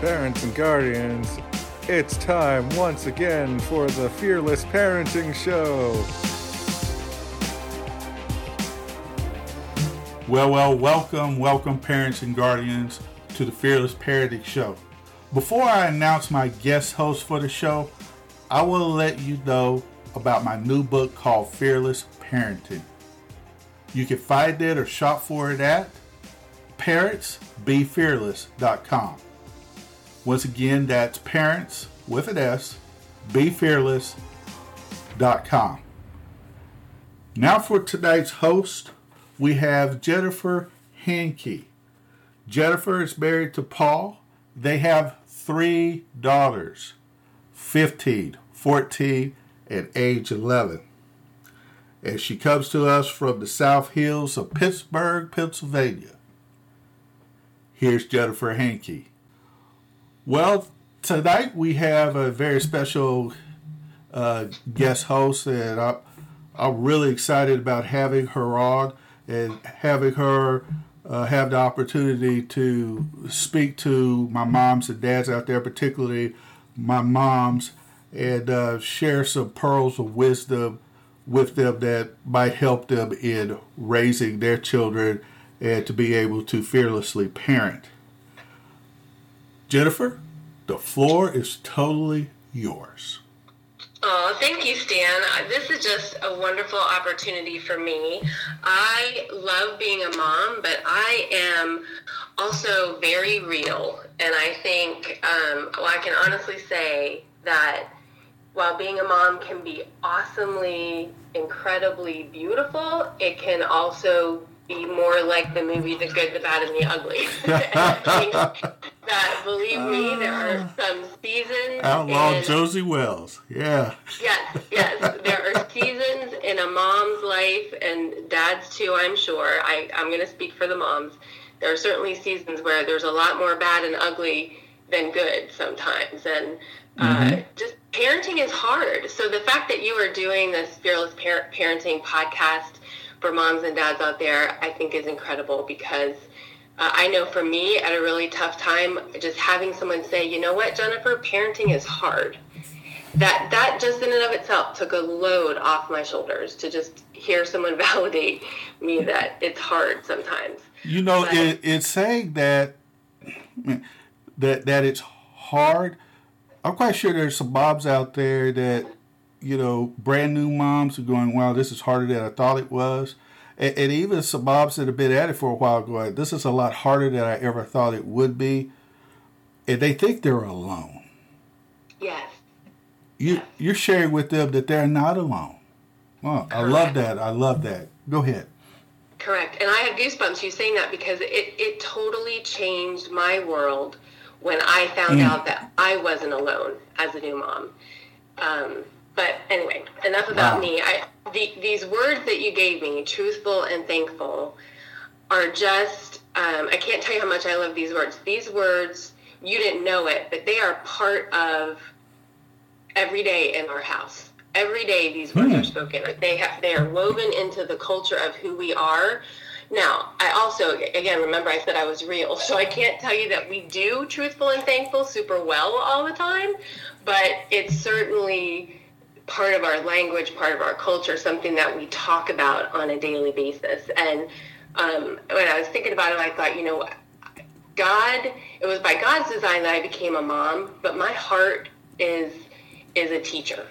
Parents and guardians, it's time once again for the Fearless Parenting Show. Well, well, welcome, welcome, parents and guardians, to the Fearless Parenting Show. Before I announce my guest host for the show, I will let you know about my new book called Fearless Parenting. You can find it or shop for it at parentsbefearless.com. Once again, that's parents with an S, befearless.com. Now for tonight's host, we have Jennifer Hankey. Jennifer is married to Paul. They have three daughters 15, 14, and age 11. And she comes to us from the South Hills of Pittsburgh, Pennsylvania. Here's Jennifer Hankey. Well, tonight we have a very special uh, guest host, and I'm, I'm really excited about having her on and having her uh, have the opportunity to speak to my moms and dads out there, particularly my moms, and uh, share some pearls of wisdom with them that might help them in raising their children and to be able to fearlessly parent. Jennifer, the floor is totally yours. Oh, thank you, Stan. Uh, This is just a wonderful opportunity for me. I love being a mom, but I am also very real. And I think, um, well, I can honestly say that while being a mom can be awesomely, incredibly beautiful, it can also be more like the movie The Good, the Bad, and the Ugly. I think that, believe me, there are some seasons. Outlaw in- Josey Wales. Yeah. Yes, yes. There are seasons in a mom's life and dad's too, I'm sure. I, I'm going to speak for the moms. There are certainly seasons where there's a lot more bad and ugly than good sometimes. And uh, just parenting is hard. So the fact that you are doing this Fearless Par- Parenting podcast for moms and dads out there, I think is incredible because uh, I know for me at a really tough time, just having someone say, you know what, Jennifer, parenting is hard that that just in and of itself took a load off my shoulders to just hear someone validate me that it's hard sometimes. You know, But- it, it's saying that that that it's hard. I'm quite sure there's some moms out there that, you know, brand new moms are going, "Wow, this is harder than I thought it was," and, and even some moms that have been at it for a while going, "This is a lot harder than I ever thought it would be," and they think they're alone. Yes. You you're sharing with them that they're not alone. Well, I love that. I love that. Go ahead. Correct. And I have goosebumps you saying that because it, it totally changed my world when I found out that I wasn't alone as a new mom. Um, but anyway, enough about Wow. me. I, the, these words that you gave me, truthful and thankful, are just, um, I can't tell you how much I love these words. These words, you didn't know it, but they are part of every day in our house. Every day these words are spoken. They have they are woven into the culture of who we are. Now, I also again remember I said I was real, so I can't tell you that we do truthful and thankful super well all the time, but it's certainly part of our language, part of our culture, something that we talk about on a daily basis. And um, when I was thinking about it, I thought, you know, God, it was by God's design that I became a mom, but my heart is is a teacher.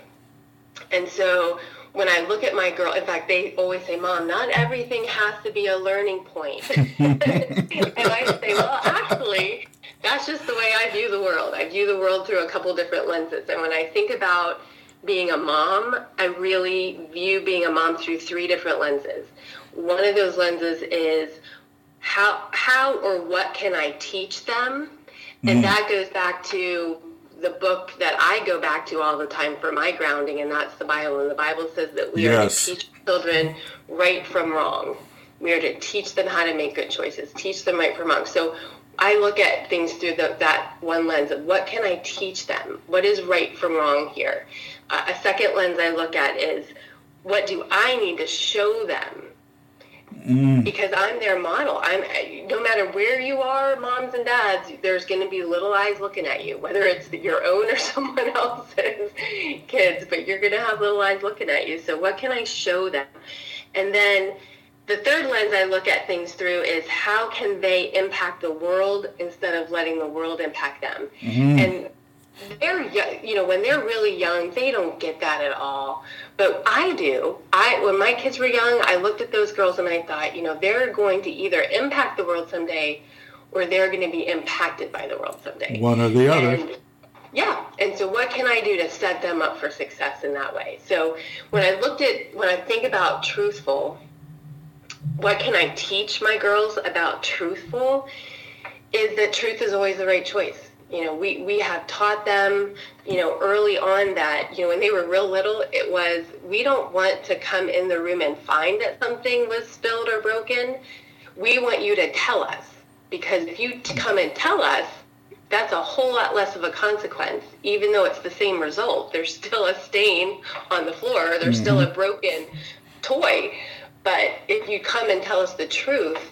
And so when I look at my girl, in fact, they always say, Mom, not everything has to be a learning point. and I say, Well, actually, that's just the way I view the world. I view the world through a couple different lenses. And when I think about being a mom, I really view being a mom through three different lenses. One of those lenses is how how or what can I teach them? And mm-hmm. that goes back to the book that I go back to all the time for my grounding, and that's the Bible. And the Bible says that we Yes. are to teach children right from wrong. We are to teach them how to make good choices, teach them right from wrong. So I look at things through the, that one lens of what can I teach them? What is right from wrong here? A second lens I look at is what do I need to show them Mm. Because I'm their model. I'm no matter where you are, moms and dads, there's going to be little eyes looking at you, whether it's your own or someone else's kids, but you're going to have little eyes looking at you. So what can I show them? And then the third lens I look at things through is how can they impact the world instead of letting the world impact them. Mm-hmm. And they're you know when they're really young they don't get that at all. But i do. I when my kids were young i looked at those girls and i thought you know they're going to either impact the world someday or they're going to be impacted by the world someday. One or the other. And, yeah. And so what can i do to set them up for success in that way? So when i looked at when i think about truthful what can i teach my girls about truthful is that truth is always the right choice you know, we, we have taught them, you know, early on that, you know, when they were real little, it was, we don't want to come in the room and find that something was spilled or broken. We want you to tell us because if you come and tell us, that's a whole lot less of a consequence, even though it's the same result. There's still a stain on the floor. There's mm-hmm. still a broken toy. But if you come and tell us the truth,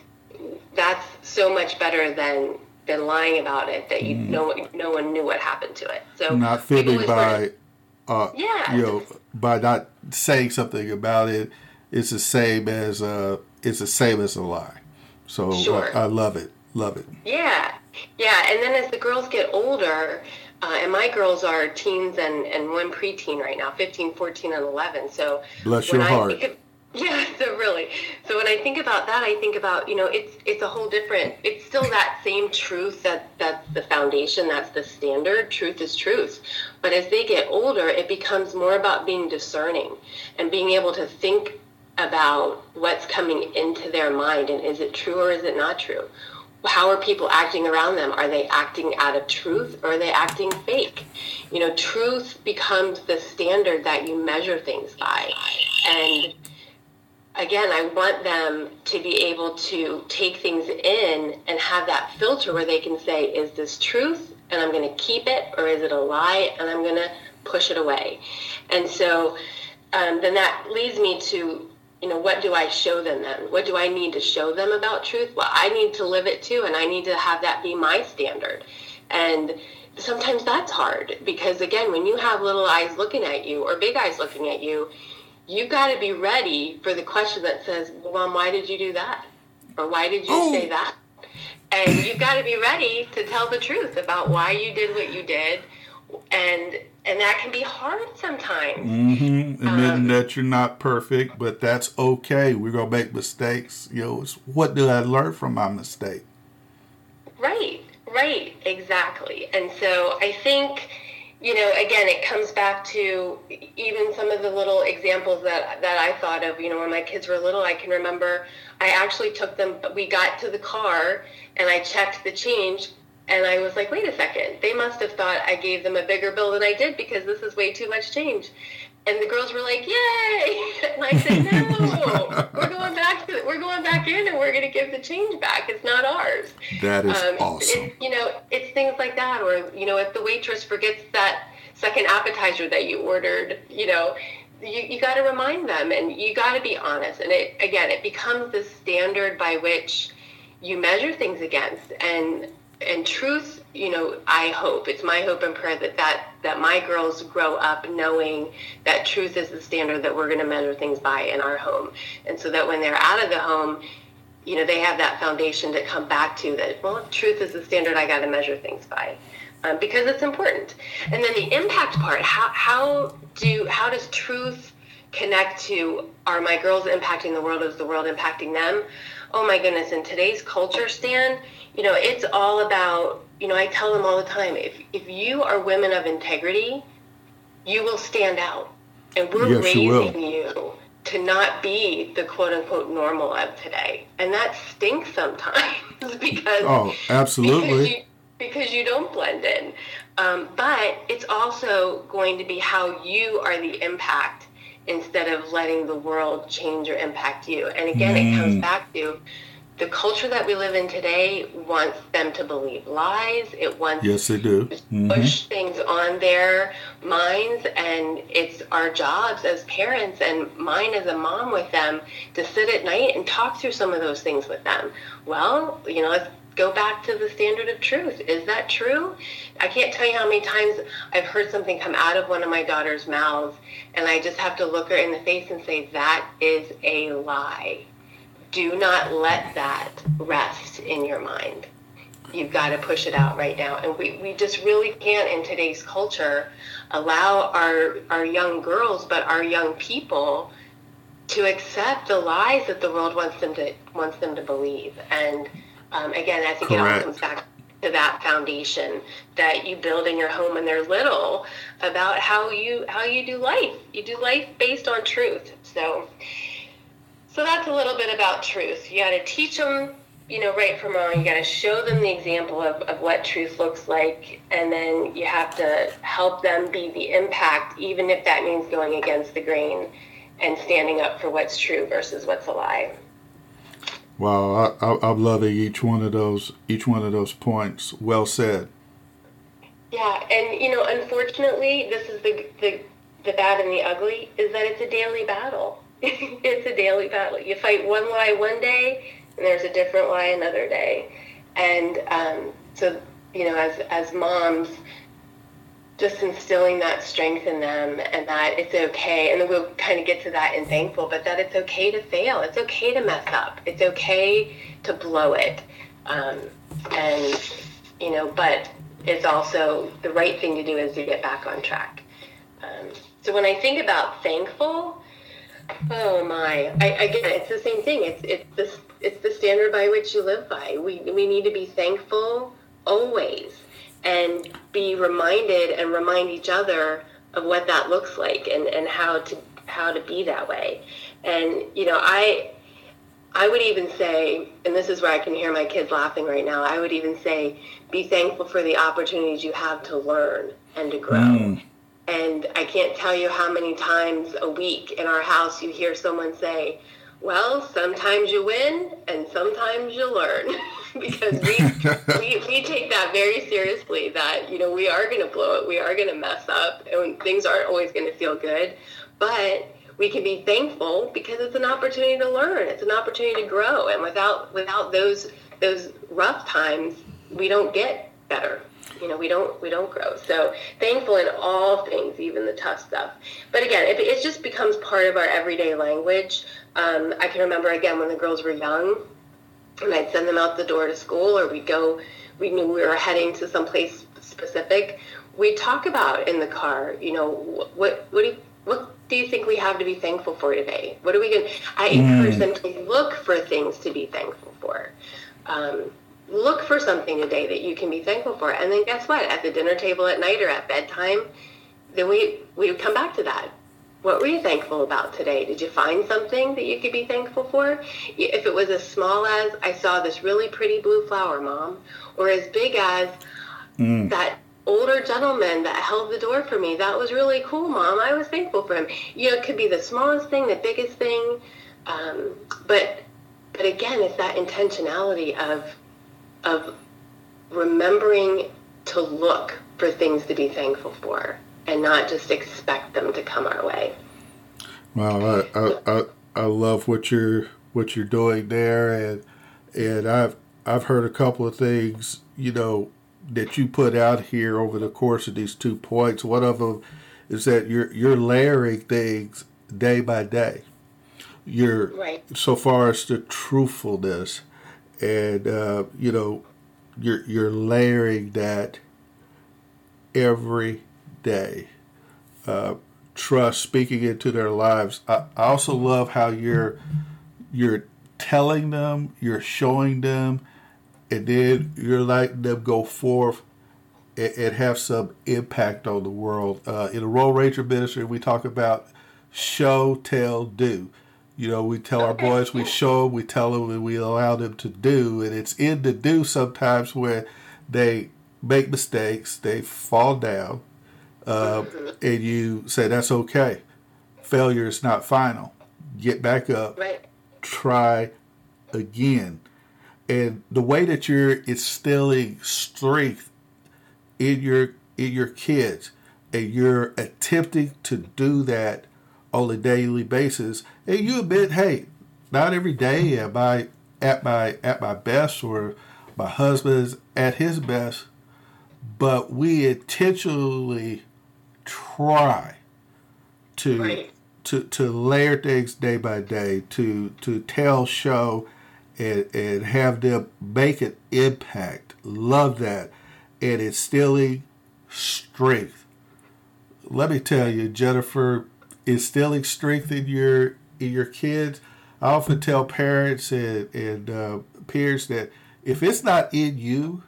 that's so much better than been lying about it that you mm. no no one knew what happened to it. So not fibbing by uh, yeah, you know, by not saying something about it, it's the same as uh, it's the same as a lie. So sure. I, I love it, love it. Yeah, yeah, and then as the girls get older, uh, and my girls are teens and, and one preteen right now, 15, 14, and 11. So bless your heart. Yeah, so really. So when I think about that, I think about, you know, it's it's a whole different it's still that same truth that that's the foundation, that's the standard. Truth is truth. But as they get older, it becomes more about being discerning and being able to think about what's coming into their mind and is it true or is it not true? How are people acting around them? Are they acting out of truth or are they acting fake? You know, truth becomes the standard that you measure things by. And again, I want them to be able to take things in and have that filter where they can say, is this truth and I'm going to keep it, or is it a lie and I'm going to push it away? And so um, then that leads me to, you know, what do I show them then? What do I need to show them about truth? Well, I need to live it too, and I need to have that be my standard. And sometimes that's hard because, again, when you have little eyes looking at you or big eyes looking at you, you've got to be ready for the question that says, well, Mom, why did you do that? Or why did you oh. say that? And you've got to be ready to tell the truth about why you did what you did. And and that can be hard sometimes. Mm-hmm. Admitting um, that you're not perfect, but that's okay. We're gonna make mistakes. You know, what did I learn from my mistake? Right, right, exactly. And so I think you know, again, it comes back to even some of the little examples that that I thought of. You know, when my kids were little, I can remember I actually took them. We got to the car and I checked the change, and I was like, wait a second, they must have thought I gave them a bigger bill than I did because this is way too much change. And the girls were like, "Yay!" And I said, "No, we're going back to we're going back in, and we're going to give the change back. It's not ours." That is um, awesome. It, you know, it's things like that, or you know, if the waitress forgets that second appetizer that you ordered, you know, you, you got to remind them, and you got to be honest. And it again, it becomes the standard by which you measure things against, and and truth, you know, I hope it's my hope and prayer that that that my girls grow up knowing that truth is the standard that we're going to measure things by in our home, and so that when they're out of the home, you know, they have that foundation to come back to that. Well, truth is the standard I got to measure things by. Um, because it's important, and then the impact part. How how do how does truth connect to are my girls impacting the world? Or is the world impacting them? Oh my goodness! In today's culture, Stan, you know, it's all about, you know, I tell them all the time, if, if you are women of integrity, you will stand out. And we're yes, raising you, you to not be the quote unquote normal of today. And that stinks sometimes because Oh, absolutely. Because you, because you don't blend in. Um, but it's also going to be how you are the impact instead of letting the world change or impact you. And again, mm. it comes mm. back to the culture that we live in today wants them to believe lies. It wants yes, they do. Mm-hmm. push things on their minds, and it's our jobs as parents and mine as a mom with them to sit at night and talk through some of those things with them. Well, you know, let's go back to the standard of truth. Is that true? I can't tell you how many times I've heard something come out of one of my daughter's mouths, and I just have to look her in the face and say, that is a lie do not let that rest in your mind. You've got to push it out right now. And we, we just really can't in today's culture allow our, our young girls, but our young people to accept the lies that the world wants them to wants them to believe. And um, again, I think Correct. it all comes back to that foundation that you build in your home when they're little about how you how you do life. You do life based on truth. So so that's a little bit about truth. You got to teach them, you know, right from wrong. You got to show them the example of, of what truth looks like, and then you have to help them be the impact, even if that means going against the grain and standing up for what's true versus what's a lie. Wow, I, am loving each one of those each one of those points. Well said. Yeah, and you know, unfortunately, this is the the the bad and the ugly is that it's a daily battle. it's a daily battle. You fight one lie one day, and there's a different lie another day. And um, so, you know, as as moms, just instilling that strength in them, and that it's okay. And we'll kind of get to that in thankful, but that it's okay to fail. It's okay to mess up. It's okay to blow it. Um, and you know, but it's also the right thing to do is to get back on track. Um, so when I think about thankful, Oh my! I, again, it's the same thing. It's it's the it's the standard by which you live by. We we need to be thankful always, and be reminded and remind each other of what that looks like and and how to how to be that way. And you know, I I would even say, and this is where I can hear my kids laughing right now. I would even say, be thankful for the opportunities you have to learn and to grow. Mm. And I can't tell you how many times a week in our house you hear someone say, well, sometimes you win and sometimes you learn because we, we, we take that very seriously that, you know, we are going to blow it. We are going to mess up and things aren't always going to feel good, but we can be thankful because it's an opportunity to learn. It's an opportunity to grow. And without, without those, those rough times, we don't get better you know we don't we don't grow. So thankful in all things even the tough stuff. But again if it just becomes part of our everyday language um, i can remember again when the girls were young and i'd send them out the door to school or we'd go we knew we were heading to some place specific. We talk about in the car you know what what do you, what do you think we have to be thankful for today? What are we going to, i encourage mm. them to look for things to be thankful for. Um, look for something today that you can be thankful for. And then guess what? At the dinner table at night or at bedtime, then we, we come back to that. What were you thankful about today? Did you find something that you could be thankful for? If it was as small as, I saw this really pretty blue flower, Mom, or as big as mm. that older gentleman that held the door for me. That was really cool, Mom. I was thankful for him. You know, it could be the smallest thing, the biggest thing. Um, but, but again, it's that intentionality of of remembering to look for things to be thankful for and not just expect them to come our way. Wow, I, I, I, love what you're what you're doing there, and and I've I've heard a couple of things you know that you put out here over the course of these two points. One of them is that you're you're layering things day by day. You're right. so far as the truthfulness and uh, you know you're you're layering that every day. Uh, trust speaking into their lives. I, I also love how you're you're telling them, you're showing them, and then you're letting them go forth and, and have some impact on the world. Uh, in the Royal Ranger Ministry, we talk about show, tell, do. You know, we tell our boys, we show them, we tell them, and we allow them to do. And it's in the do sometimes where they make mistakes, they fall down, uh, and you say, that's okay. Failure is not final. Get back up, right. try again. and the way that you're instilling strength in your in your kids and you're attempting to do that on a daily basis and you admit hey not every day am i at my at my best or my husband's at his best but we intentionally try to Right. to to layer things day by day to to tell show and and have them make an impact. Love that. And instilling strength. Let me tell you jennifer instilling strength in your in your kids i often tell parents and and uh, peers that if it's not in you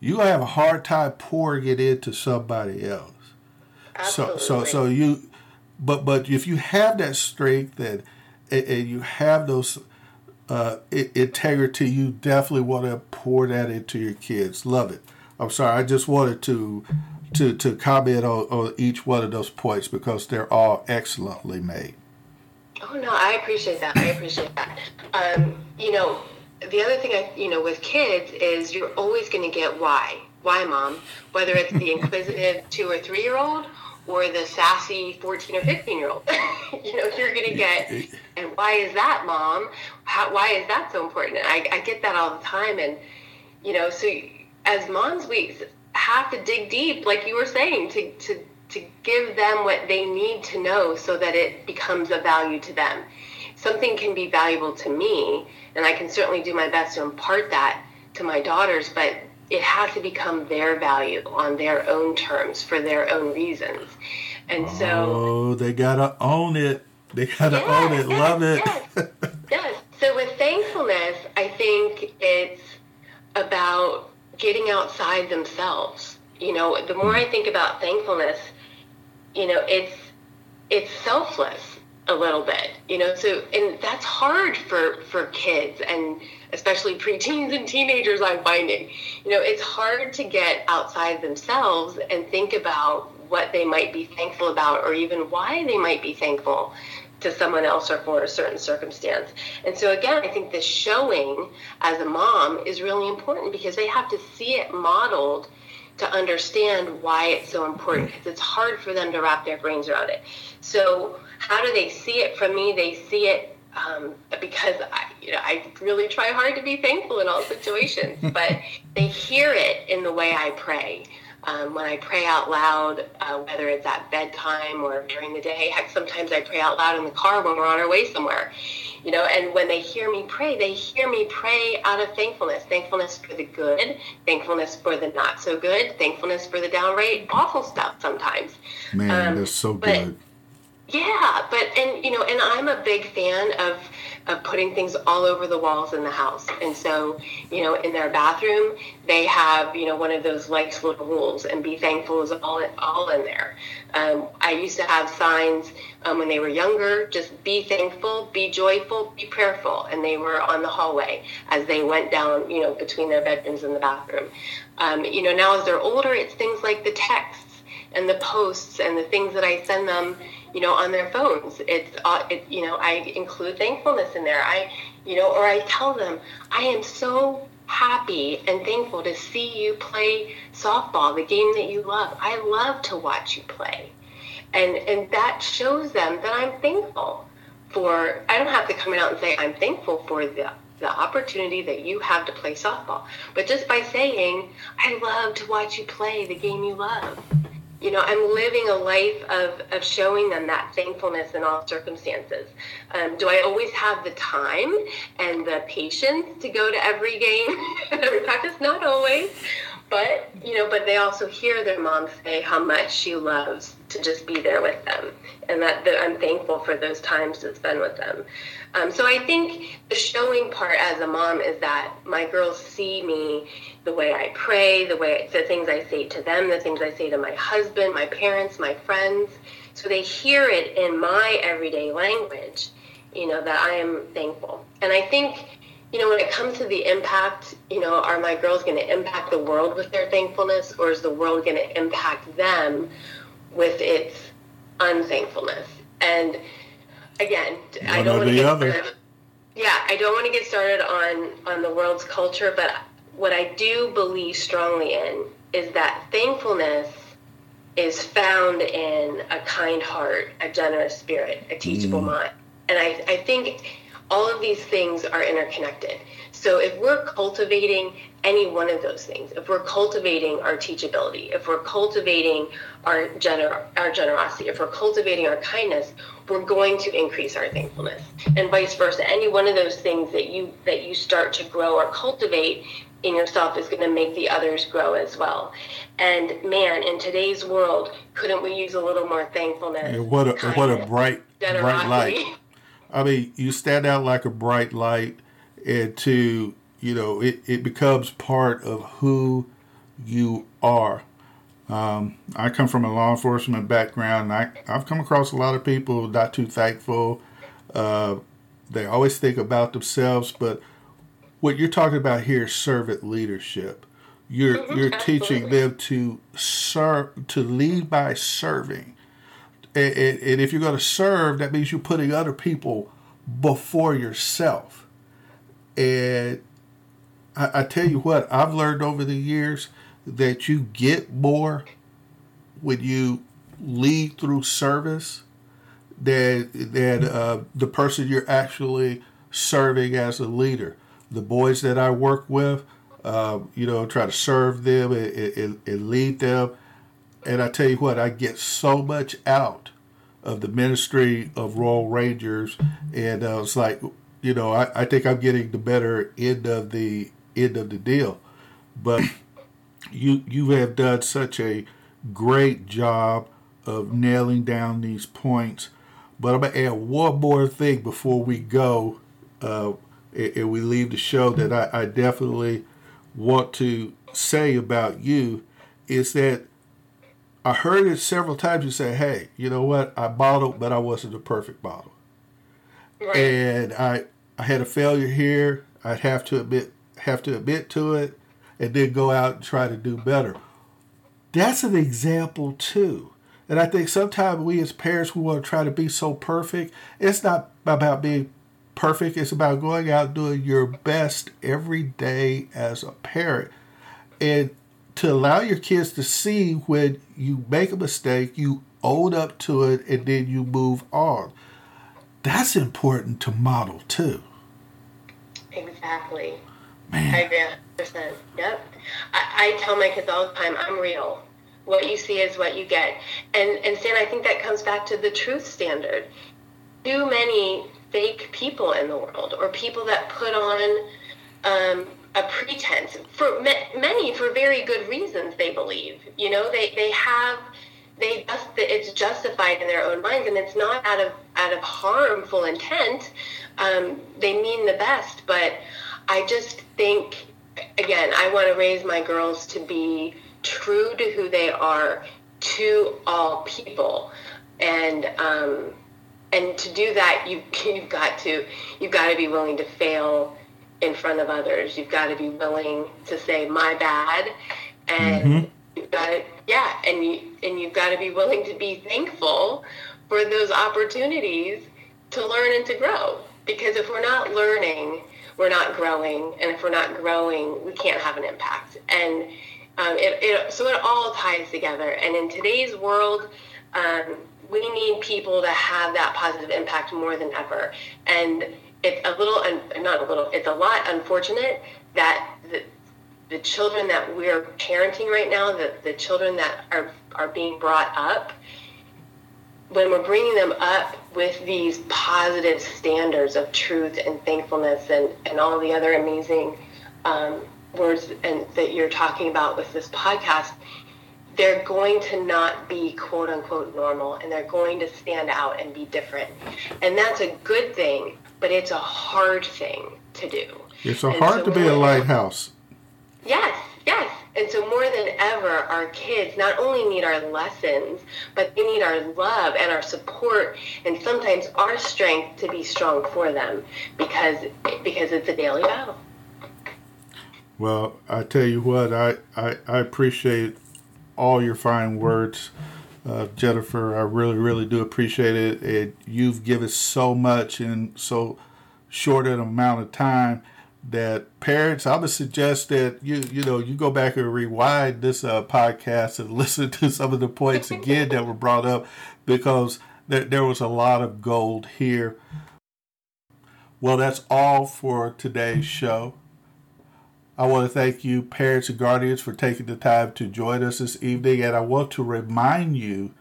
you have a hard time pouring it into somebody else Absolutely. so so so you but but if you have that strength and and, and you have those uh, integrity, you definitely want to pour that into your kids. Love it. I'm sorry, I just wanted to to to comment on, on each one of those points because they're all excellently made. Oh no, I appreciate that. I appreciate that. Um, you know, the other thing I, you know, with kids is you're always going to get why. Why, mom? Whether it's the inquisitive two or three year old or the sassy 14 or 15 year old. you know, you're going to get, and why is that, mom? How, why is that so important? I, I get that all the time. And, you know, so as moms, we have to dig deep, like you were saying, to, to, to give them what they need to know so that it becomes a value to them. Something can be valuable to me, and I can certainly do my best to impart that to my daughters, but it has to become their value on their own terms for their own reasons. And so, Oh, they gotta own it. They gotta Yes, own it. yes, Love it. yes. yes. So with thankfulness, I think it's about getting outside themselves. You know, the more hmm. I think about thankfulness, you know, it's it's selfless a little bit. You know, so and that's hard for for kids and especially preteens and teenagers I'm finding. You know, it's hard to get outside themselves and think about what they might be thankful about or even why they might be thankful to someone else or for a certain circumstance. And so again, I think the showing as a mom is really important because they have to see it modeled to understand why it's so important because it's hard for them to wrap their brains around it. So how do they see it from me? They see it um, because I, you know, I really try hard to be thankful in all situations, but they hear it in the way I pray. Um, when I pray out loud, uh, whether it's at bedtime or during the day, heck, sometimes I pray out loud in the car when we're on our way somewhere, you know. And when they hear me pray, they hear me pray out of thankfulness, thankfulness for the good, thankfulness for the not so good, thankfulness for the downright awful stuff sometimes. Man, Um, that's so good. Yeah, but and you know, and I'm a big fan of of putting things all over the walls in the house. And so, you know, in their bathroom, they have you know one of those likes little rules, and be thankful is all all in there. Um, I used to have signs um, when they were younger, just be thankful, be joyful, be prayerful, and they were on the hallway as they went down, you know, between their bedrooms and the bathroom. Um, you know, now as they're older, it's things like the texts and the posts and the things that I send them, you know, on their phones. It's, uh, it, you know, I include thankfulness in there. I, you know, or I tell them, I am so happy and thankful to see you play softball, the game that you love. I love to watch you play. And, and that shows them that I'm thankful for, I don't have to come out and say, I'm thankful for the the opportunity that you have to play softball. But just by saying, I love to watch you play the game you love, you know, I'm living a life of, of showing them that thankfulness in all circumstances. Um, do I always have the time and the patience to go to every game and every practice? Not always. But, you know, but they also hear their mom say how much she loves to just be there with them and that, I'm thankful for those times to spend with them. Um, so I think the showing part as a mom is that my girls see me the way I pray, the way the things I say to them, the things I say to my husband, my parents, my friends. So they hear it in my everyday language, you know, that I am thankful. And I think, you know, when it comes to the impact, you know, are my girls going to impact the world with their thankfulness or is the world going to impact them with its unthankfulness? And again, I don't want to get other. the- yeah, I don't want to get started on on the world's culture, but what I do believe strongly in is that thankfulness is found in a kind heart, a generous spirit, a teachable mm. mind. And I, I think all of these things are interconnected. So if we're cultivating any one of those things, if we're cultivating our teachability, if we're cultivating our gener- our generosity, if we're cultivating our kindness, we're going to increase our thankfulness. And vice versa. Any one of those things that you that you start to grow or cultivate in yourself is going to make the others grow as well. And man, in today's world, couldn't we use a little more thankfulness? Yeah, what a kindness, what a bright bright light. I mean, you stand out like a bright light, and to you know, it, it becomes part of who you are. Um, I come from a law enforcement background. I, I've come across a lot of people not too thankful. Uh, they always think about themselves, but what you're talking about here is servant leadership. You're you're teaching them to serve, to lead by serving, and, and, and if you're going to serve, that means you're putting other people before yourself. And I, I tell you what, I've learned over the years that you get more when you lead through service than than uh, the person you're actually serving as a leader. The boys that I work with, uh, you know, try to serve them and, and, and, lead them. And I tell you what, I get so much out of the ministry of Royal Rangers, and uh, it's like, you know, I, I think I'm getting the better end of the end of the deal. But you you have done such a great job of nailing down these points. But I'm gonna add one more thing before we go, uh, and we leave the show that I, I definitely want to say about you is that I heard it several times. You say, "Hey, you know what? I bottled, but I wasn't a perfect bottle." Right. And I I had a failure here. I'd have to admit have to admit to it, and then go out and try to do better. That's an example too. And I think sometimes we as parents we want to try to be so perfect. It's not about being perfect. It's about going out doing your best every day as a parent. And to allow your kids to see when you make a mistake, you own up to it, and then you move on. That's important to model too. Exactly. Man. I agree 100%. Yep. I, I tell my kids all the time, I'm real. What you see is what you get. And, and Stan, I think that comes back to the truth standard. Too many fake people in the world or people that put on um, a pretense for many for very good reasons they believe. You know they they have they just it's justified in their own minds and it's not out of out of harmful intent. Um, they mean the best but I just think, again, I want to raise my girls to be true to who they are to all people, and um, and to do that, you you've got to you've got to be willing to fail in front of others. You've got to be willing to say my bad, and mm-hmm. you've got to yeah, and you and you've got to be willing to be thankful for those opportunities to learn and to grow. Because if we're not learning we're not growing, and if we're not growing, we can't have an impact. And um, it, it, so it all ties together. And in today's world, um, we need people to have that positive impact more than ever. And it's a little, un- not a little, it's a lot unfortunate that the, the children that we're parenting right now, the, the children that are, are being brought up, when we're bringing them up with these positive standards of truth and thankfulness and, and all the other amazing um, words and that you're talking about with this podcast, they're going to not be quote unquote normal and they're going to stand out and be different. And that's a good thing, but it's a hard thing to do. It's so hard so to be a lighthouse. Yes, yes. And so more than ever, our kids not only need our lessons, but they need our love and our support and sometimes our strength to be strong for them because because it's a daily battle. Well, I tell you what, I, I, I appreciate all your fine words, uh, Jennifer. I really, really do appreciate it. And you've given so much in so short an amount of time that parents i would suggest that you you know you go back and rewind this uh, podcast and listen to some of the points again that were brought up because there, there was a lot of gold here well that's all for today's show i want to thank you parents and guardians for taking the time to join us this evening and i want to remind you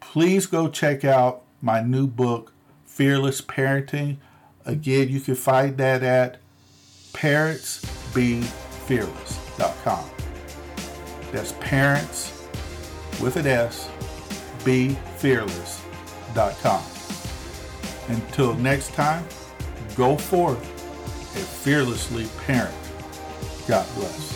please go check out my new book fearless parenting again you can find that at parentsbefearless.com. That's parents with an S, befearless.com. Until next time, go forth and fearlessly parent. God bless.